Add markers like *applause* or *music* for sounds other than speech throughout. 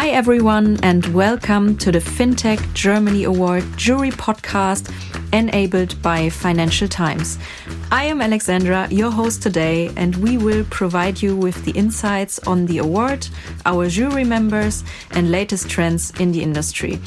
Hi, everyone, and welcome to the FinTech Germany Award Jury Podcast enabled by Financial Times. I am Alexandra, your host today, and we will provide you with the insights on the award, our jury members, and latest trends in the industry.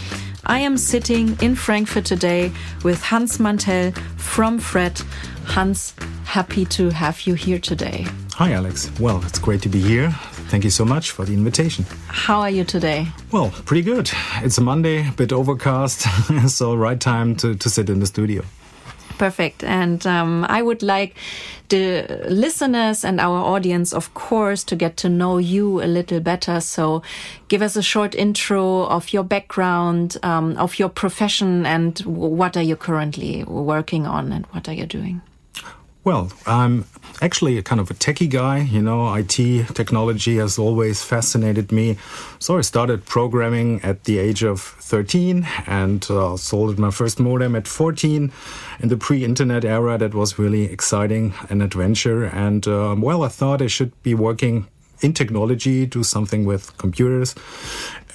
I am sitting in Frankfurt today with Hans Mantell from FRED. Hans, happy to have you here today. Hi, Alex. Well, it's great to be here. Thank you so much for the invitation. How are you today? Well, pretty good. It's a Monday, a bit overcast, *laughs* so right time to, to sit in the studio. Perfect. And um, I would like the listeners and our audience, of course, to get to know you a little better. So give us a short intro of your background, um, of your profession, and what are you currently working on and what are you doing? Well, I'm actually a kind of a techie guy. You know, IT technology has always fascinated me. So I started programming at the age of 13 and uh, sold my first modem at 14. In the pre-internet era, that was really exciting, an adventure. And uh, well, I thought I should be working in technology, do something with computers.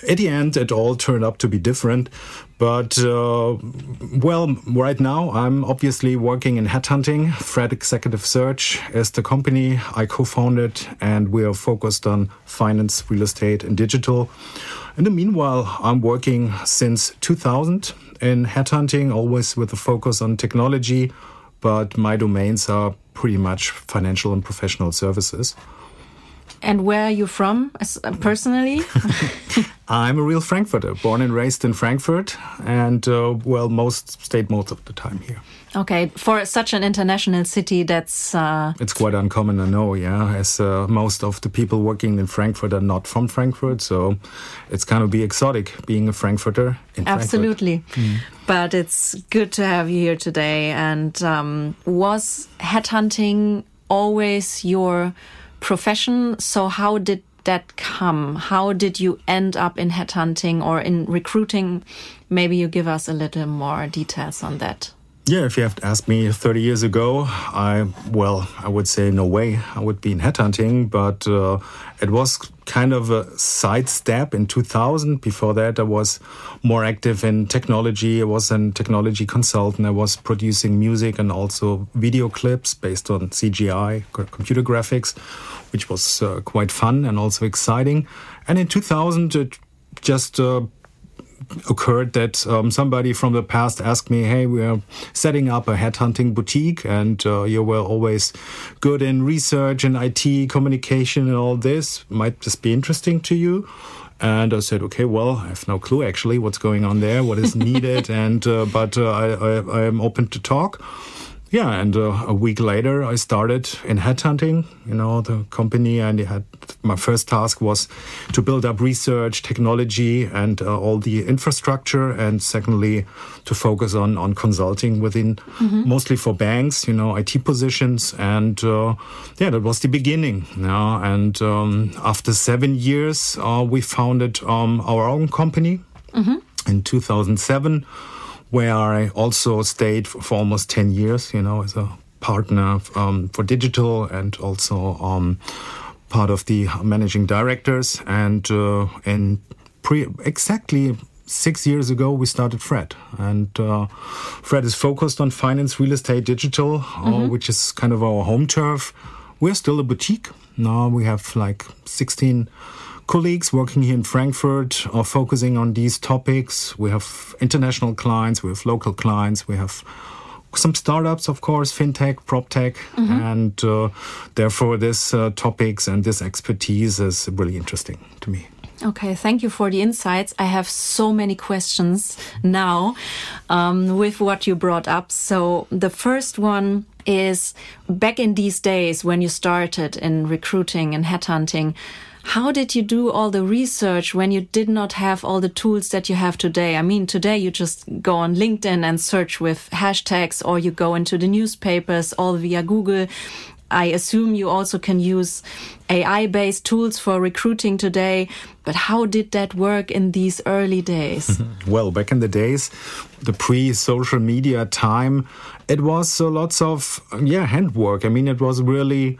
At the end, it all turned up to be different. But, uh, well, right now I'm obviously working in headhunting. FRED Executive Search is the company I co founded, and we are focused on finance, real estate, and digital. In the meanwhile, I'm working since 2000 in headhunting, always with a focus on technology, but my domains are pretty much financial and professional services. And where are you from uh, personally? *laughs* I'm a real Frankfurter, born and raised in Frankfurt, and uh, well, most stayed most of the time here. Okay, for such an international city, that's uh... it's quite uncommon, I know. Yeah, as uh, most of the people working in Frankfurt are not from Frankfurt, so it's kind of be exotic being a Frankfurter. Absolutely, mm. but it's good to have you here today. And um, was headhunting always your profession. So, how did that come? How did you end up in headhunting or in recruiting? Maybe you give us a little more details on that. Yeah, if you have asked me 30 years ago, I, well, I would say no way I would be in headhunting, but uh, it was kind of a sidestep in 2000. Before that, I was more active in technology. I was a technology consultant. I was producing music and also video clips based on CGI, computer graphics, which was uh, quite fun and also exciting. And in 2000, it just uh, occurred that um, somebody from the past asked me, "Hey, we're setting up a headhunting boutique, and uh, you were always good in research and IT communication and all this. Might this be interesting to you?" And I said, okay, well, I have no clue actually what's going on there, what is needed, *laughs* and uh, but uh, I, I, I am open to talk. Yeah, and uh, a week later, I started in headhunting. You know, the company, and had my first task was to build up research, technology, and uh, all the infrastructure, and secondly, to focus on on consulting within mm-hmm. mostly for banks. You know, IT positions, and uh, yeah, that was the beginning. Yeah, and um, after seven years, uh, we founded um, our own company mm-hmm. in 2007 where I also stayed for, for almost 10 years, you know, as a partner um, for digital and also um, part of the managing directors. And uh, in pre exactly six years ago, we started FRED. And uh, FRED is focused on finance, real estate, digital, uh, mm-hmm. which is kind of our home turf. We're still a boutique. Now we have like 16 colleagues working here in Frankfurt are focusing on these topics. We have international clients, we have local clients, we have some startups, of course, fintech, proptech, mm-hmm. and uh, therefore, this uh, topics and this expertise is really interesting to me. Okay, thank you for the insights. I have so many questions now um, with what you brought up. So, the first one is back in these days when you started in recruiting and headhunting, how did you do all the research when you did not have all the tools that you have today? I mean, today you just go on LinkedIn and search with hashtags, or you go into the newspapers all via Google. I assume you also can use AI based tools for recruiting today. But how did that work in these early days? *laughs* well, back in the days, the pre social media time, it was uh, lots of, yeah, handwork. I mean, it was really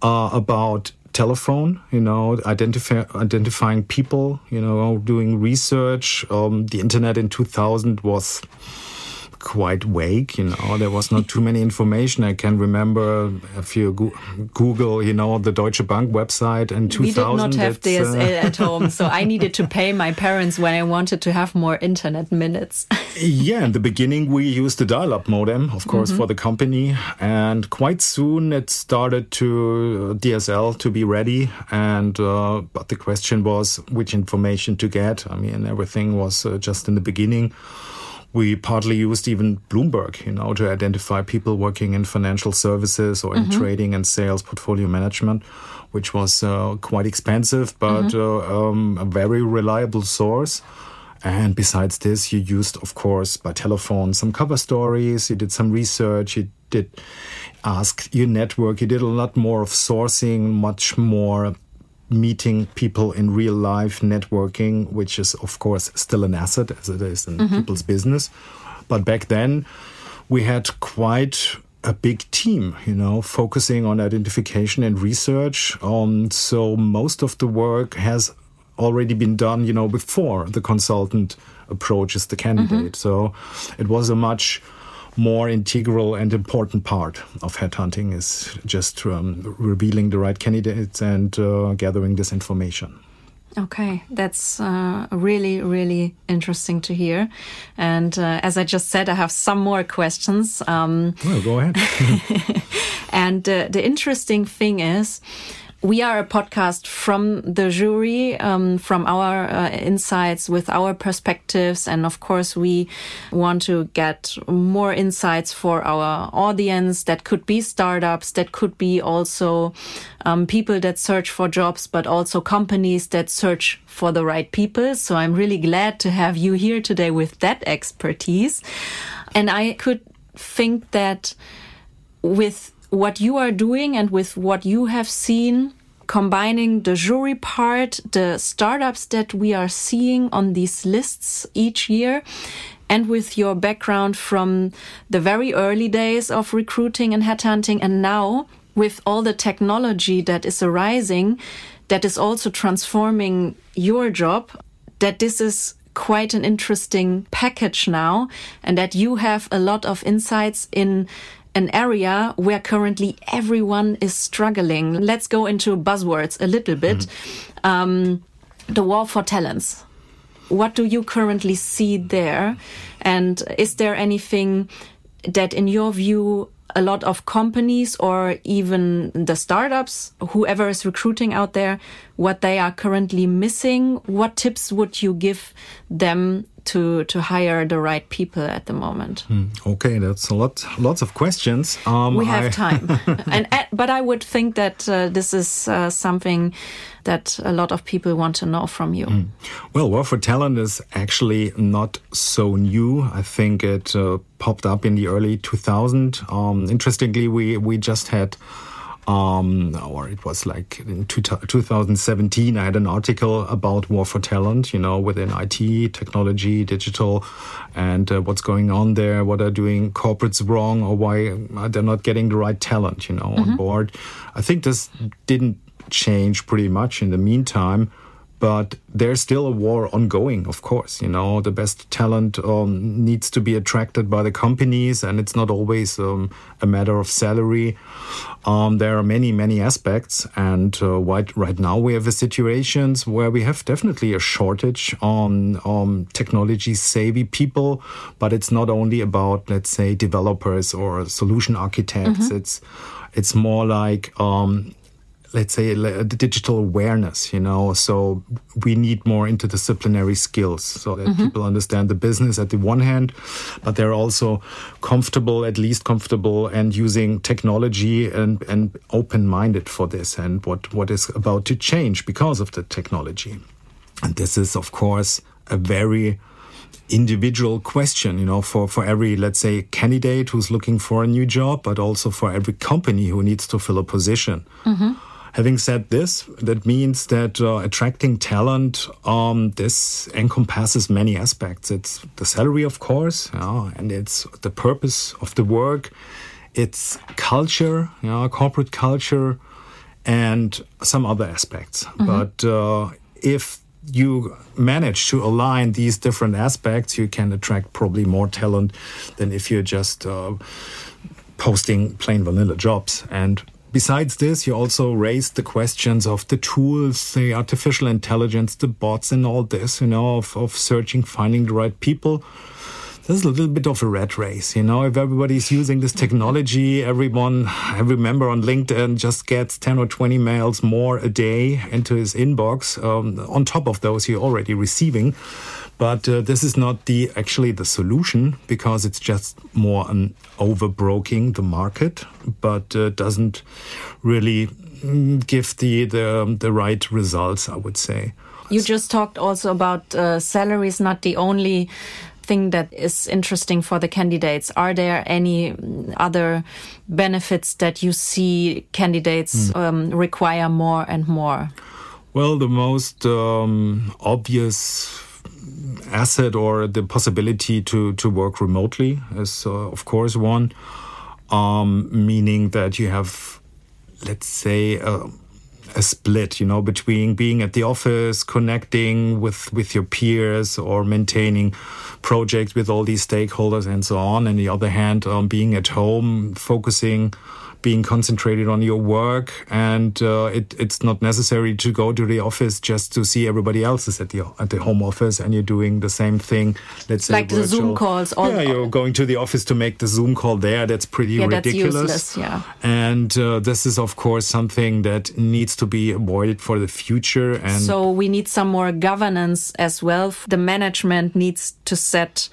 uh, about telephone, you know, identify, identifying people, you know, doing research. Um, the internet in 2000 was quite vague. You know, there was not too many information. I can remember if you go Google, you know, the Deutsche Bank website in 2000. We did not have DSL uh, at *laughs* home, so I needed to pay my parents when I wanted to have more internet minutes. *laughs* yeah, in the beginning we used the dial-up modem, of course, mm -hmm. for the company, and quite soon it started to uh, DSL to be ready. And uh, but the question was which information to get. I mean, everything was uh, just in the beginning. We partly used even Bloomberg, you know, to identify people working in financial services or in mm-hmm. trading and sales portfolio management, which was uh, quite expensive, but mm-hmm. uh, um, a very reliable source. And besides this, you used, of course, by telephone some cover stories, you did some research, you did ask your network, you did a lot more of sourcing, much more meeting people in real life, networking, which is, of course, still an asset as it is in mm-hmm. people's business. But back then, we had quite a big team, you know, focusing on identification and research. Um, so most of the work has already been done, you know, before the consultant approaches the candidate. Mm-hmm. So it was a much more integral and important part of headhunting is just um, revealing the right candidates and uh, gathering this information. Okay, that's uh, really, really interesting to hear. And uh, as I just said, I have some more questions. Um, well, go ahead. *laughs* and uh, the interesting thing is, we are a podcast from the jury, um, from our uh, insights, with our perspectives. And of course, we want to get more insights for our audience. That could be startups, that could be also um, people that search for jobs, but also companies that search for the right people. So I'm really glad to have you here today with that expertise. And I could think that with what you are doing and with what you have seen, combining the jury part, the startups that we are seeing on these lists each year, and with your background from the very early days of recruiting and headhunting, and now with all the technology that is arising, that is also transforming your job, that this is quite an interesting package now, and that you have a lot of insights in an area where currently everyone is struggling. Let's go into buzzwords a little bit. Mm -hmm. um, the war for talents. What do you currently see there? And is there anything that, in your view, a lot of companies or even the startups, whoever is recruiting out there, what they are currently missing? What tips would you give them to to hire the right people at the moment. Hmm. Okay, that's a lot, lots of questions. Um, we have I... time, *laughs* and but I would think that uh, this is uh, something that a lot of people want to know from you. Mm. Well, War for Talent is actually not so new. I think it uh, popped up in the early 2000. Um, interestingly, we we just had um, or it was like in two, 2017, I had an article about war for talent, you know, within IT, technology, digital, and uh, what's going on there, what are doing corporates wrong, or why they're not getting the right talent, you know, mm -hmm. on mm-hmm. board. I think this didn't change pretty much in the meantime but there's still a war ongoing, of course. You know, the best talent um, needs to be attracted by the companies, and it's not always um, a matter of salary. Um, there are many, many aspects, and uh, right, right now we have a situations where we have definitely a shortage on um, technology savvy people, but it's not only about, let's say, developers or solution architects. Mm -hmm. It's it's more like um, let's say the digital awareness you know so we need more interdisciplinary skills so that mm-hmm. people understand the business at the one hand but they're also comfortable at least comfortable and using technology and and open-minded for this and what what is about to change because of the technology and this is of course a very individual question, you know, for, for every, let's say, candidate who's looking for a new job, but also for every company who needs to fill a position. Mm-hmm. Having said this, that means that uh, attracting talent, um, this encompasses many aspects. It's the salary, of course, yeah, and it's the purpose of the work. It's culture, yeah, corporate culture. and some other aspects. Mm-hmm. But uh, if you manage to align these different aspects, you can attract probably more talent than if you're just uh, posting plain vanilla jobs. And besides this, you also raised the questions of the tools, the artificial intelligence, the bots, and all this, you know, of, of searching, finding the right people there's a little bit of a rat race, you know. If everybody's using this technology, everyone, every member on LinkedIn just gets 10 or 20 mails more a day into his inbox um, on top of those you're already receiving. But uh, this is not the actually the solution because it's just more an overbroking the market, but uh, doesn't really mm, give the, the the right results. I would say. You just talked also about uh, salaries, not the only thing that is interesting for the candidates? Are there any other benefits that you see candidates mm. um, require more and more? Well, the most um, obvious asset or the possibility to, to work remotely is, uh, of course, one, um, meaning that you have, let's say, a split, you know, between being at the office, connecting with with your peers, or maintaining projects with all these stakeholders and so on. And the other hand, um, being at home, focusing being concentrated on your work, and uh, it, it's not necessary to go to the office just to see everybody else is at the at the home office, and you're doing the same thing. Let's say like virtual. the Zoom calls. All, yeah, you're going to the office to make the Zoom call there. That's pretty yeah, ridiculous. That's useless, yeah. And uh, this is of course something that needs to be avoided for the future. And so we need some more governance as well. The management needs to set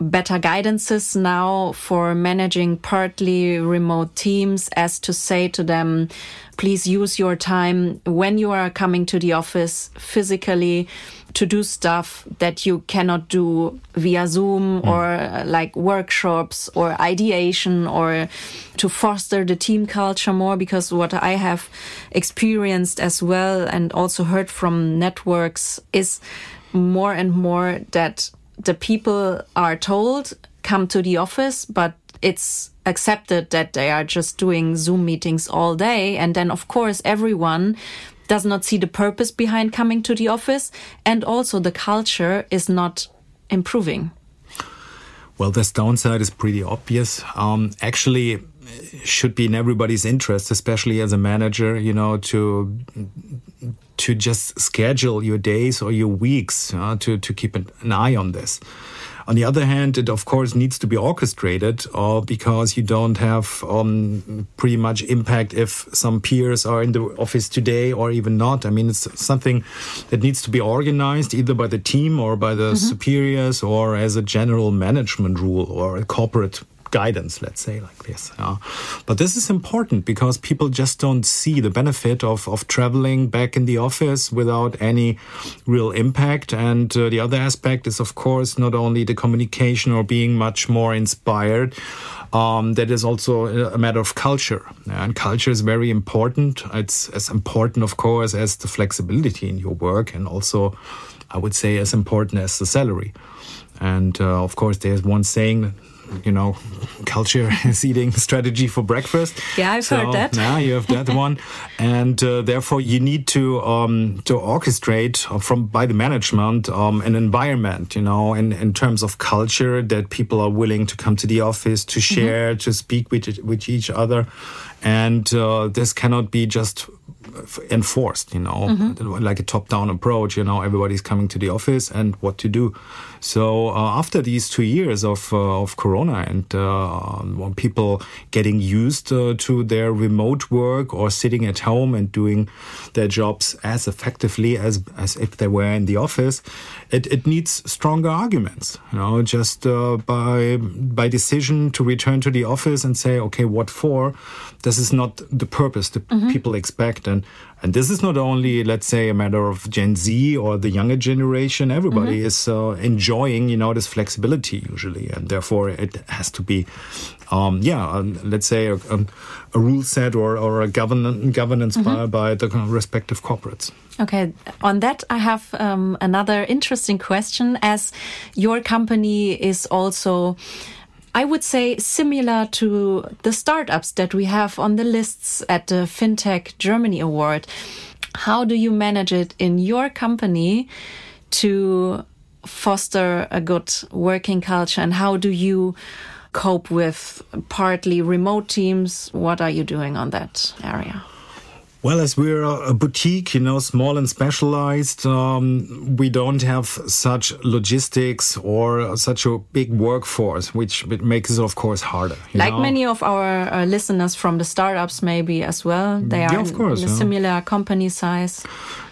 better guidances now for managing partly remote teams as to say to them, please use your time when you are coming to the office physically to do stuff that you cannot do via Zoom mm. or uh, like workshops or ideation or to foster the team culture more because what I have experienced as well and also heard from networks is more and more that the people are told come to the office, but it's accepted that they are just doing Zoom meetings all day. And then, of course, everyone does not see the purpose behind coming to the office. And also, the culture is not improving. Well, this downside is pretty obvious. Um, actually, should be in everybody's interest, especially as a manager, you know, to to just schedule your days or your weeks uh, to to keep an, an, eye on this. On the other hand, it of course needs to be orchestrated, or because you don't have um, pretty much impact if some peers are in the office today or even not. I mean, it's something that needs to be organized either by the team or by the mm -hmm. superiors or as a general management rule or a corporate guidance, let's say like this. Uh, but this is important because people just don't see the benefit of, of traveling back in the office without any real impact. And uh, the other aspect is, of course, not only the communication or being much more inspired. Um, that is also a matter of culture. And culture is very important. It's as important, of course, as the flexibility in your work, and also, I would say, as important as the salary. And uh, of course, there's one saying you know, *laughs* culture *laughs* is eating strategy for breakfast. Yeah, I've so, heard that. Now you have that one, *laughs* and uh, therefore you need to um, to orchestrate from by the management um, an environment, you know, in, in terms of culture that people are willing to come to the office to mm-hmm. share, mm -hmm. to speak with with each other, and uh, this cannot be just enforced, you know, mm-hmm. like a top down approach, you know, everybody's coming to the office and what to do. So uh, after these two years of, uh, of Corona and uh, when people getting used uh, to their remote work or sitting at home and doing their jobs as effectively as, as if they were in the office, it, it needs stronger arguments, you know, just uh, by, by decision to return to the office and say, okay, what for? This is not the purpose that mm-hmm. people expect. And and this is not only, let's say, a matter of Gen Z or the younger generation. Everybody mm-hmm. is uh, enjoying, you know, this flexibility usually, and therefore it has to be, um, yeah, uh, let's say a, a, a, rule set or, or a govern- governance mm-hmm. by, by the respective corporates. Okay, on that, I have um, another interesting question. As your company is also I would say similar to the startups that we have on the lists at the FinTech Germany Award. How do you manage it in your company to foster a good working culture and how do you cope with partly remote teams? What are you doing on that area? Well, as we're a boutique, you know, small and specialized, um, we don't have such logistics or such a big workforce, which makes it, of course, harder. Like know? many of our uh, listeners from the startups, maybe as well. They are yeah, of course, in, in a similar company size.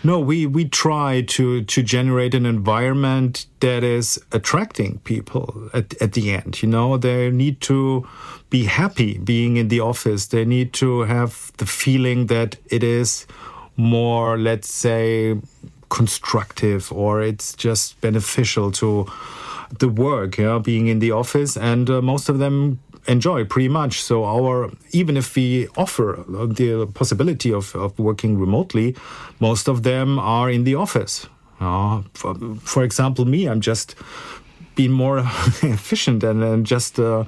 No, we, we try to, to generate an environment that is attracting people at, at the end. You know, they need to be happy being in the office. They need to have the feeling that it is more, let's say, constructive or it's just beneficial to the work, yeah, being in the office. And uh, most of them enjoy pretty much. So our even if we offer the possibility of, of working remotely, most of them are in the office. Uh, for, for example, me, I'm just being more *laughs* efficient and, and just uh,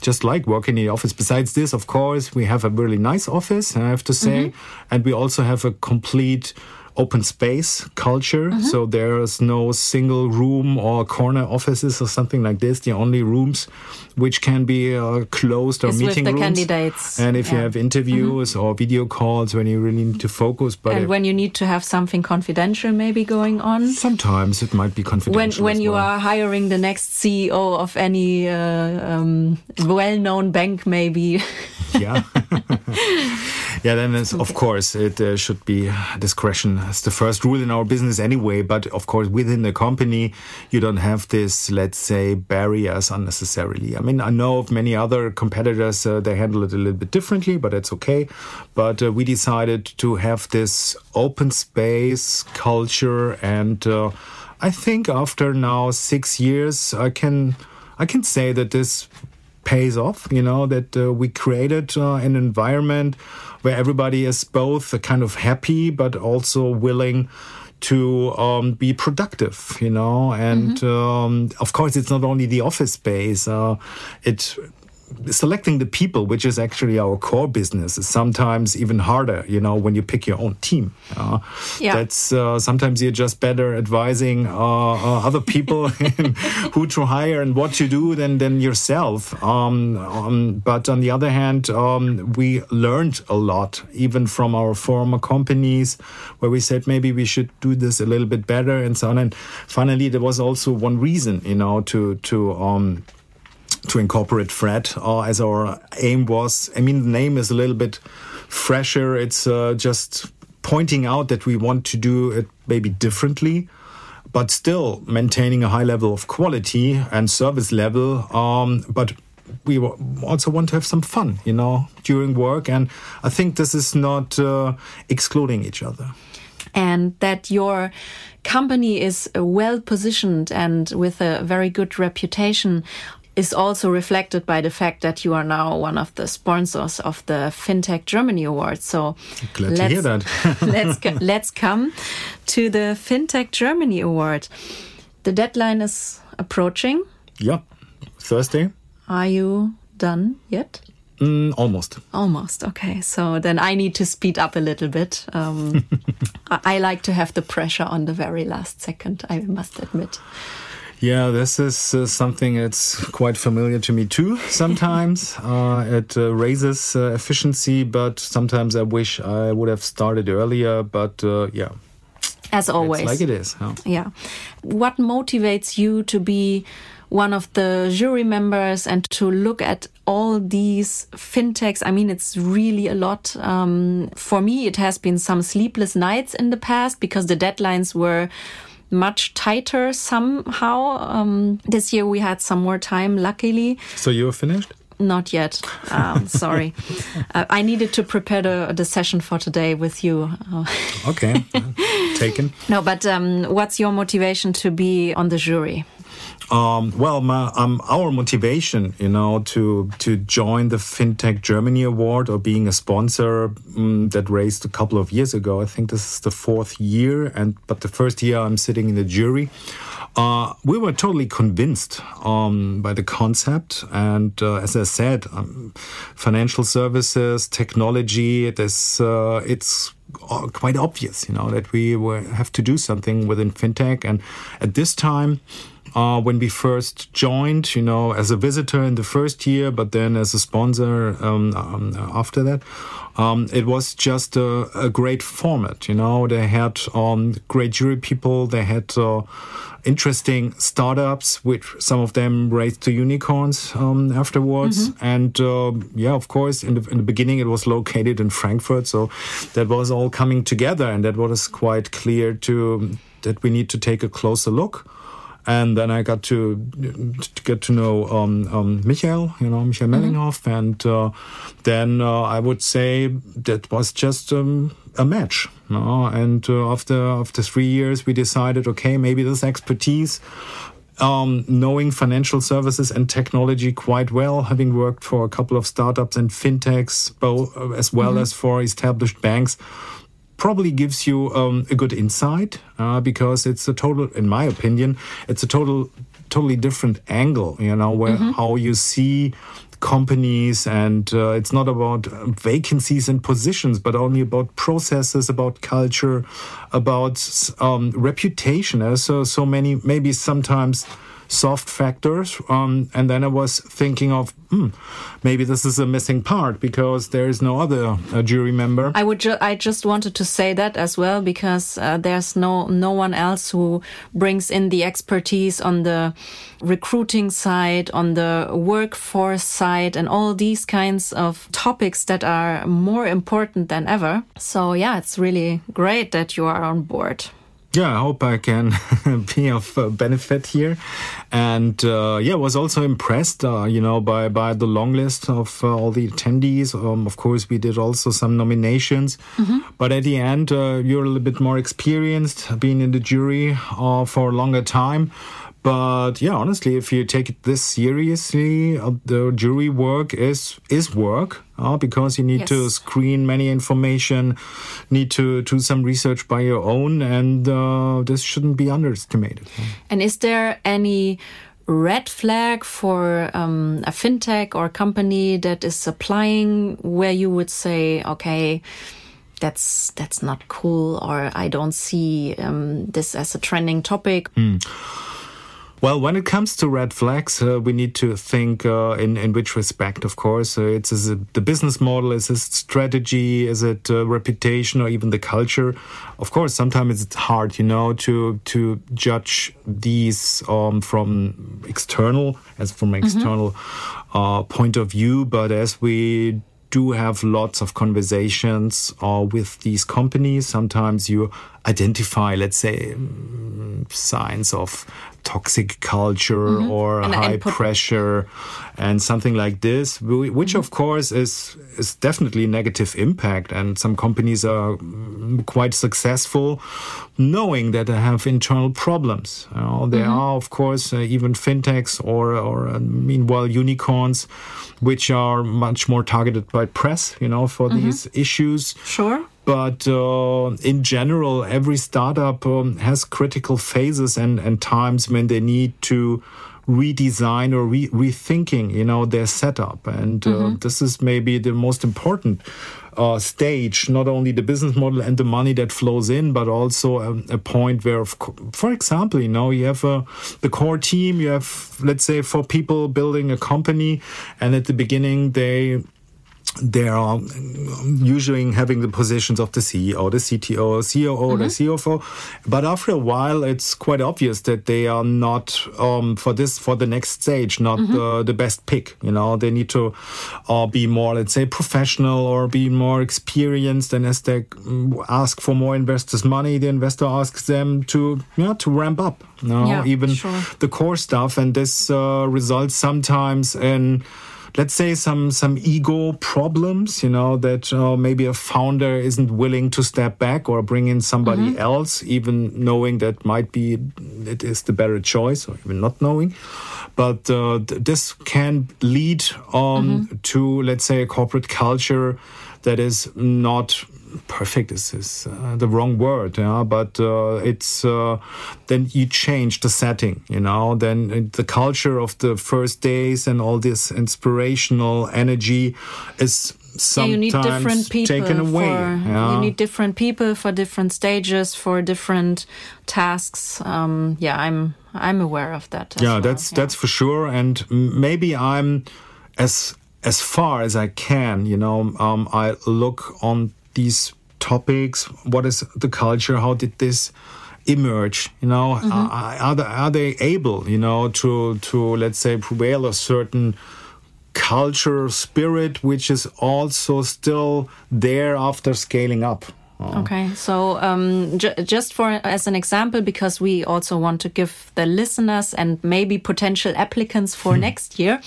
just like working in the office. Besides this, of course, we have a really nice office, I have to say, mm-hmm. and we also have a complete open space culture. Mm-hmm. So there's no single room or corner offices or something like this. The only rooms which can be uh, closed or it's meeting with the rooms. candidates. And if yeah. you have interviews mm-hmm. or video calls when you really need to focus, but and when you need to have something confidential maybe going on. Sometimes it might be confidential. When when you well. are hiring the next CEO of any uh, um, well-known bank, maybe. yeah. *laughs* *laughs* yeah, then of course it uh, should be discretion. It's the first rule in our business anyway. But of course, within the company, you don't have this, let's say, barriers unnecessarily. I mean, I know of many other competitors, uh, they handle it a little bit differently, but it's okay. But uh, we decided to have this open space culture. And uh, I think after now six years, I can, I can say that this pays off, you know, that uh, we created uh, an environment where everybody is both kind of happy but also willing to um, be productive, you know. And mm-hmm. um, of course, it's not only the office space. Uh, it selecting the people, which is actually our core business, is sometimes even harder. You know, when you pick your own team, uh, yeah. that's uh, sometimes you're just better advising uh, uh other people *laughs* *laughs* who to hire and what to do than than yourself. Um, um, but on the other hand, um, we learned a lot even from our former companies, where we said maybe we should do this a little bit better and so on. And finally, there was also one reason, you know, to to um, to incorporate Fred uh, as our aim was. I mean, the name is a little bit fresher. It's uh, just pointing out that we want to do it maybe differently, but still maintaining a high level of quality and service level. Um, but we also want to have some fun, you know, during work. And I think this is not uh, excluding each other. And that your company is well positioned and with a very good reputation is also reflected by the fact that you are now one of the sponsors of the FinTech Germany Award. So glad to hear that. *laughs* let's let's come to the FinTech Germany Award. The deadline is approaching. Yeah, Thursday. Are you done yet? Mm, almost. Almost. Okay. So then I need to speed up a little bit. Um, *laughs* I, I like to have the pressure on the very last second. I must admit. Yeah, this is uh, something that's quite familiar to me too. Sometimes *laughs* uh, it uh, raises uh, efficiency, but sometimes I wish I would have started earlier. But uh, yeah, as always, it's like it is. Huh? Yeah. What motivates you to be one of the jury members and to look at all these fintechs. I mean, it's really a lot. Um, for me, it has been some sleepless nights in the past because the deadlines were much tighter somehow. Um, this year we had some more time, luckily. So you're finished? Not yet. Um, *laughs* sorry. uh, I needed to prepare the, the session for today with you. Okay. *laughs* Taken. No, but um, what's your motivation to be on the jury? Um, well, my, um, our motivation, you know, to to join the FinTech Germany Award or being a sponsor um, that raised a couple of years ago. I think this is the fourth year, and but the first year I'm sitting in the jury. Uh, we were totally convinced um, by the concept, and uh, as I said, um, financial services, technology, this uh, it's quite obvious, you know, that we have to do something within fintech. And at this time, uh, when we first joined, you know, as a visitor in the first year, but then as a sponsor um, um, after that. Um, it was just a, a, great format, you know. They had um, great jury people. They had uh, interesting startups, which some of them raised to unicorns um, afterwards. Mm-hmm. And uh, yeah, of course, in the, in the beginning, it was located in Frankfurt, so that was all coming together, and that was quite clear to that we need to take a closer look and then I got to, to get to know um, um, Michael, you know, Michael mm-hmm. And uh, then uh, I would say that was just um, a match. You know? And uh, after after three years, we decided, okay, maybe this expertise. Um, knowing financial services and technology quite well, having worked for a couple of startups and fintechs, both, as well mm-hmm. as for established banks, probably gives you um, a good insight uh, because it's a total, in my opinion, it's a total, totally different angle. You know, where mm-hmm. how you see companies and uh, it's not about vacancies and positions but only about processes about culture about um, reputation there's so so many maybe sometimes soft factors. Um, and then I was thinking of, hmm, maybe this is a missing part because there is no other uh, jury member. I would, ju I just wanted to say that as well because uh, there's no no one else who brings in the expertise on the recruiting side, on the workforce side, and all these kinds of topics that are more important than ever. So yeah, it's really great that you are on board. Yeah, I hope I can *laughs* be of uh, benefit here. And uh, yeah, was also impressed, uh, you know, by by the long list of uh, all the attendees. Um, of course, we did also some nominations, mm-hmm. but at the end, uh, you're a little bit more experienced, being in the jury uh, for a longer time. But yeah, honestly, if you take it this seriously, uh, the jury work is is work uh, because you need yes. to screen many information, need to do some research by your own, and uh, this shouldn't be underestimated. And is there any red flag for um, a fintech or company that is applying where you would say, okay? That's that's not cool, or I don't see um, this as a trending topic. Mm. Well, when it comes to red flags, uh, we need to think uh, in in which respect. Of course, uh, it's is it the business model, is it strategy, is it uh, reputation, or even the culture. Of course, sometimes it's hard, you know, to to judge these um, from external as from mm-hmm. external mm-hmm. point of view. But as we do have lots of conversations uh, with these companies. Sometimes you identify, let's say, um, signs of toxic culture mm -hmm. or and high pressure and something like this, which mm -hmm. of course is is definitely negative impact. And some companies are mm, quite successful, knowing that they have internal problems. You know, there mm -hmm. are of course uh, even fintechs or or uh, meanwhile unicorns, which are much more targeted by press. You know, for mm-hmm. these issues. Sure. But uh, in general, every startup um, has critical phases and, and times when they need to redesign or re- rethinking, you know, their setup. And uh, mm-hmm. this is maybe the most important uh, stage, not only the business model and the money that flows in, but also a, a point where, for example, you know, you have a, the core team, you have, let's say, four people building a company, and at the beginning they they are usually having the positions of the CEO, the CTO, COO, mm-hmm. the CFO. But after a while, it's quite obvious that they are not um, for this for the next stage, not mm-hmm. the, the best pick. You know, they need to uh, be more, let's say, professional or be more experienced. And as they mm, ask for more investors' money, the investor asks them to, you know, to ramp up. You know, yeah, even sure. the core stuff, and this uh, results sometimes in let's say some some ego problems you know that uh, maybe a founder isn't willing to step back or bring in somebody mm -hmm. else even knowing that might be it is the better choice or even not knowing but uh, th this can lead um, mm -hmm. to let's say a corporate culture that is not perfect is, is uh, the wrong word, yeah, but uh, it's uh, then you change the setting, you know, then the culture of the first days and all this inspirational energy is sometimes yeah, you need different people taken away. For, yeah. You need different people for different stages, for different tasks. Um, yeah, I'm I'm aware of that. yeah, well. that's yeah. that's for sure. And maybe I'm as as far as I can. You know, um, I look on these topics. What is the culture? How did this? emerge you know mm -hmm. are, are, they, are they able you know to to let's say prevail a certain cultural spirit which is also still there after scaling up. Oh. Okay, so um, just for as an example, because we also want to give the listeners and maybe potential applicants for hmm. next year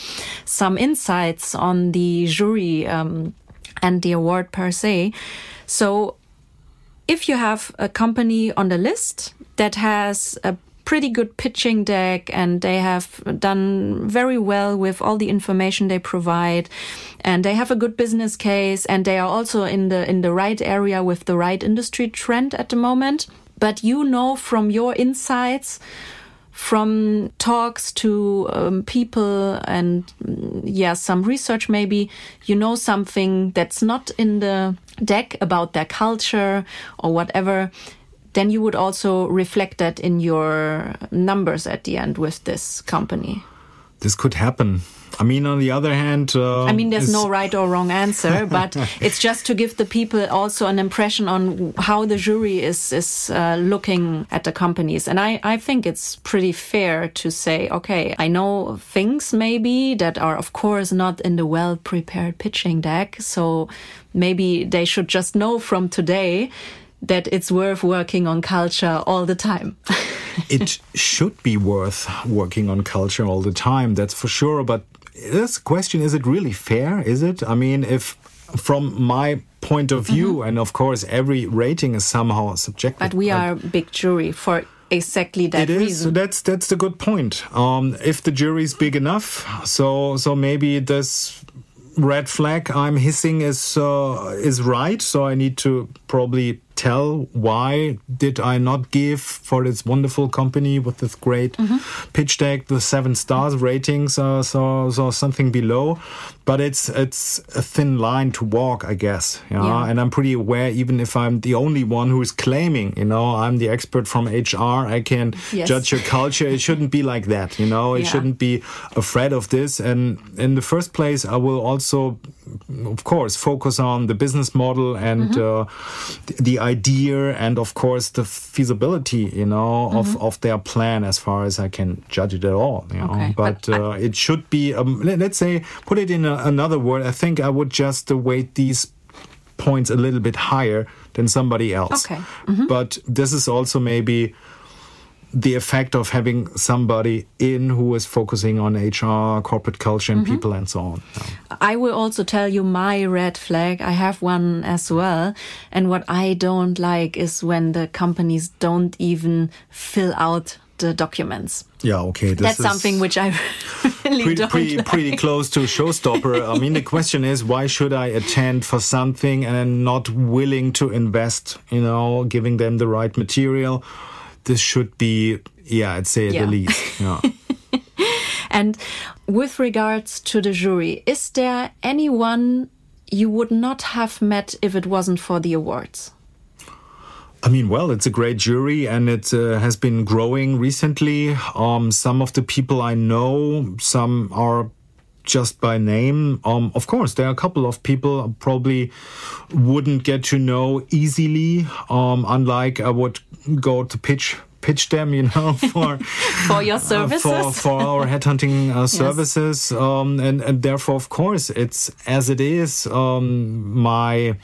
some insights on the jury um, and the award per se. So, if you have a company on the list that has a pretty good pitching deck and they have done very well with all the information they provide and they have a good business case and they are also in the in the right area with the right industry trend at the moment but you know from your insights from talks to um, people and yeah some research maybe you know something that's not in the deck about their culture or whatever then you would also reflect that in your numbers at the end with this company. This could happen. I mean, on the other hand, uh, I mean, there's no right or wrong answer, *laughs* but it's just to give the people also an impression on how the jury is is uh, looking at the companies. And I I think it's pretty fair to say, okay, I know things maybe that are of course not in the well prepared pitching deck, so maybe they should just know from today that it's worth working on culture all the time. *laughs* it should be worth working on culture all the time, that's for sure. But this question is it really fair? Is it? I mean, if from my point of view, mm -hmm. and of course, every rating is somehow subjective. But we are a big jury for exactly that it is, reason. That's that's the good point. Um, if the jury is big enough, so so maybe this red flag I'm hissing is uh, is right. So I need to probably tell why did I not give for this wonderful company with this great mm-hmm. pitch deck the seven stars ratings or so so something below but it's it's a thin line to walk I guess yeah? yeah. and I'm pretty aware even if I'm the only one who is claiming you know I'm the expert from HR I can yes. judge your culture it shouldn't be like that you know it yeah. shouldn't be afraid of this and in the first place I will also of course focus on the business model and mm-hmm. uh, the idea and of course the feasibility you know of, of their plan as far as I can judge it at all you know okay. but, but uh, it should be um, let, us say put it in a, another word I think I would just weight these points a little bit higher than somebody else okay. Mm-hmm. but this is also maybe the effect of having somebody in who is focusing on HR, corporate culture, and mm -hmm. people, and so on. I will also tell you my red flag. I have one as well. And what I don't like is when the companies don't even fill out the documents. Yeah, okay. That's something which I *laughs* really pretty, don't pretty, like. pretty close to showstopper. I mean, the question is, why should I attend for something and not willing to invest? You know, giving them the right material this should be, yeah, I'd say at yeah. least. Yeah. *laughs* and with regards to the jury, is there anyone you would not have met if it wasn't for the awards? I mean, well, it's a great jury and it uh, has been growing recently. Um, some of the people I know, some are just by name. Um, of course, there are a couple of people I probably wouldn't get to know easily. Um, unlike I would go to pitch pitch them, you know, *laughs* for *laughs* for your services, uh, for, for our *laughs* headhunting uh, services, yes. um, and and therefore, of course, it's as it is um, my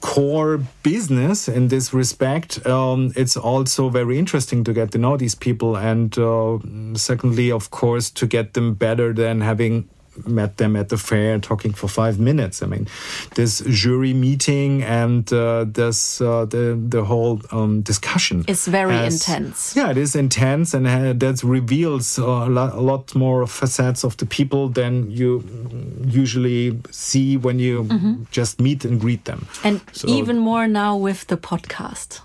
core business in this respect. Um, it's also very interesting to get to know these people, and uh, secondly, of course, to get them better than having met them at the fair talking for five minutes. I mean, this jury meeting and uh, this uh, the the whole um, discussion It's very has- intense. Yeah, it is intense, and uh, that reveals a, lot, a lot more facets of the people than you usually see when you just meet and greet them. And So- even more now with the podcast.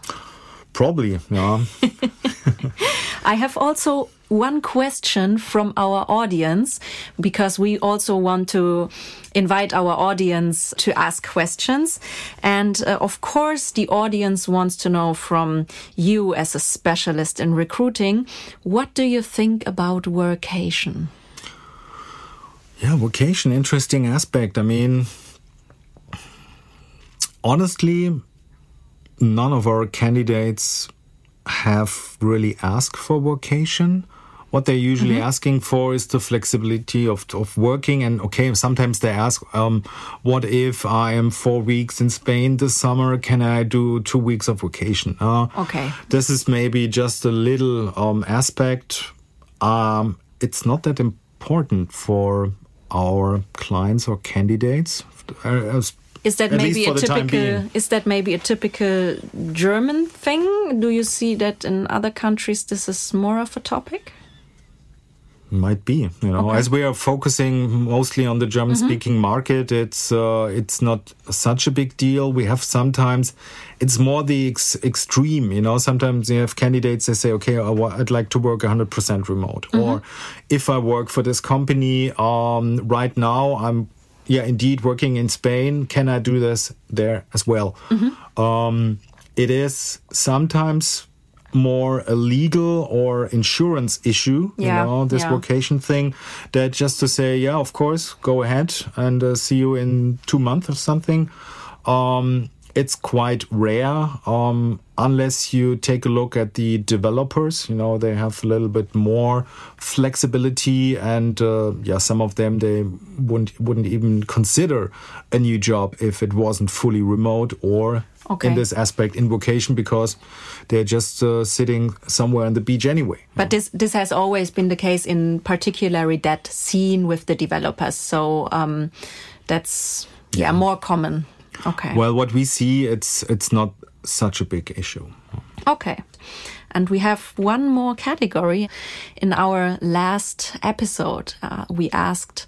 Probably, yeah. *laughs* I have also one question from our audience because we also want to invite our audience to ask questions. And uh, of course, the audience wants to know from you as a specialist in recruiting what do you think about workation? Yeah, workation, interesting aspect. I mean, honestly, none of our candidates have really asked for workation. What they're usually asking for is the flexibility of, of working. And okay, sometimes they ask, um, what if I am four weeks in Spain this summer? Can I do two weeks of vacation? Uh, Okay. This is maybe just a little um, aspect. Um, it's not that important for our clients or candidates. Uh, Is that at maybe a typical is that maybe a typical German thing? Do you see that in other countries this is more of a topic? Might be, you know, Okay. as we are focusing mostly on the German-speaking market, it's uh, it's not such a big deal. We have sometimes, it's more the ex- extreme, you know. Sometimes you have candidates that say, "Okay, I'd like to work 100% remote," or if I work for this company um, right now, I'm yeah, indeed working in Spain. Can I do this there as well? Um, it is sometimes more a legal or insurance issue, Yeah, you know, this yeah. workation thing, that just to say, yeah, of course, go ahead and uh, see you in two months or something. Um, it's quite rare, um, unless you take a look at the developers. You know, they have a little bit more flexibility, and uh, yeah, some of them they wouldn't wouldn't even consider a new job if it wasn't fully remote or Okay. in this aspect in workation because they're just uh, sitting somewhere on the beach anyway. But this this has always been the case in particularly that scene with the developers. So um, that's yeah, more common. Okay. Well, what we see, it's it's not such a big issue. Okay. And we have one more category. In our last episode, uh, we asked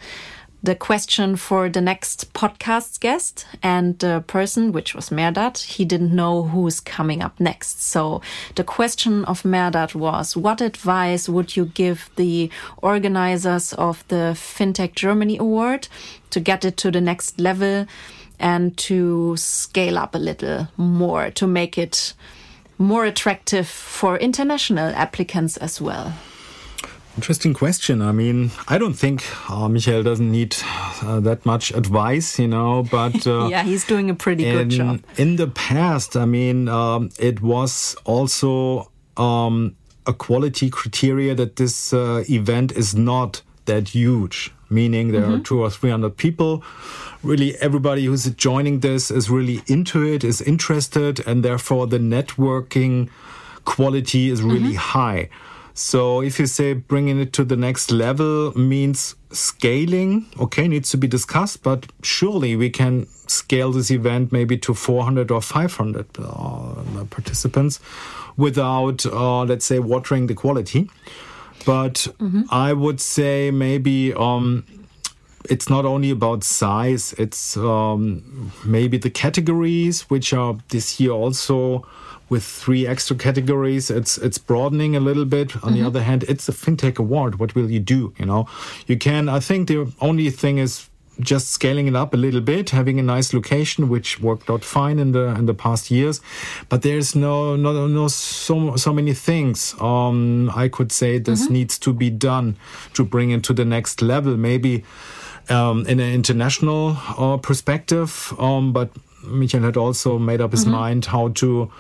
the question for the next podcast guest and the person, which was Merdat, he didn't know who's coming up next. So the question of Merdat was, what advice would you give the organizers of the FinTech Germany Award to get it to the next level and to scale up a little more to make it more attractive for international applicants as well? Interesting question. I mean, I don't think uh, Michael doesn't need uh, that much advice, you know, but *laughs* uh, yeah, he's doing a pretty good in, job. in the past, I mean, um, it was also um, a quality criteria that this uh, event is not that huge, meaning there Mm-hmm. are two or three hundred people. Really, everybody who's joining this is really into it, is interested, and therefore the networking quality is really Mm-hmm. high. So if you say bringing it to the next level means scaling, okay, needs to be discussed, but surely we can scale this event maybe to 400 or 500 uh, participants without, uh, let's say, watering the quality. But I would say maybe um, it's not only about size, it's um, maybe the categories, which are this year also with three extra categories. It's it's broadening a little bit. On the other hand, it's a fintech award. What will you do? You know, you can. I think the only thing is just scaling it up a little bit, having a nice location, which worked out fine in the in the past years. But there's no no no so so many things. Um, I could say this needs to be done to bring it to the next level. Maybe um, in an international uh, perspective. Um, but Michael had also made up his mind how to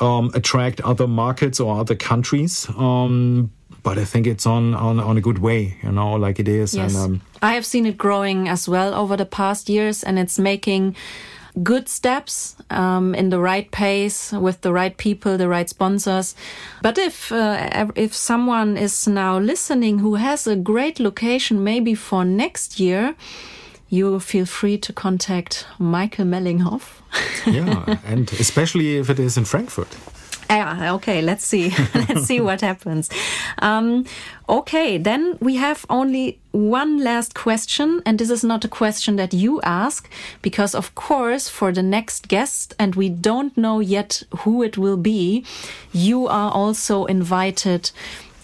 um, attract other markets or other countries. Um, but I think it's on, on, on a good way, you know, like it is. Yes. And, um, I have seen it growing as well over the past years, and it's making good steps um, in the right pace with the right people, the right sponsors. But if uh, if someone is now listening who has a great location, maybe for next year, you feel free to contact Michael Mellinghoff. *laughs* yeah, and especially if it is in Frankfurt. Yeah, okay, let's see. *laughs* let's see what happens. Um, okay, then we have only one last question, and this is not a question that you ask, because of course, for the next guest, and we don't know yet who it will be, you are also invited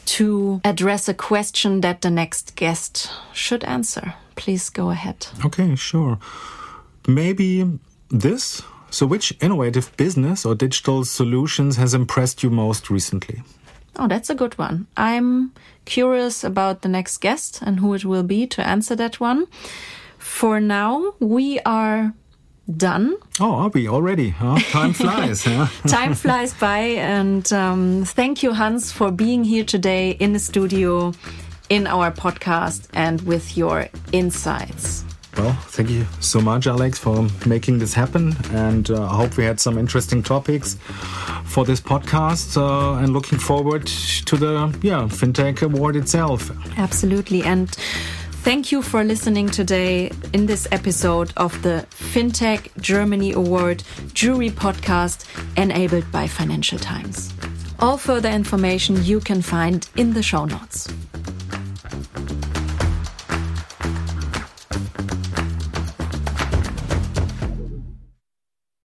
to address a question that the next guest should answer. Please go ahead. Okay, sure. Maybe this so, which innovative business or digital solutions has impressed you most recently? Oh, that's a good one. I'm curious about the next guest and who it will be to answer that one. For now, we are done. Oh, are we already? Huh? Time *laughs* flies. huh? *laughs* Time flies by. And um, thank you, Hans, for being here today in the studio, in our podcast, and with your insights. Well, thank you so much, Alex, for making this happen. And uh, I hope we had some interesting topics for this podcast. Uh, and looking forward to the yeah FinTech Award itself. Absolutely. And thank you for listening today in this episode of the FinTech Germany Award Jury Podcast enabled by Financial Times. All further information you can find in the show notes.